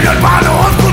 el hermano oscuro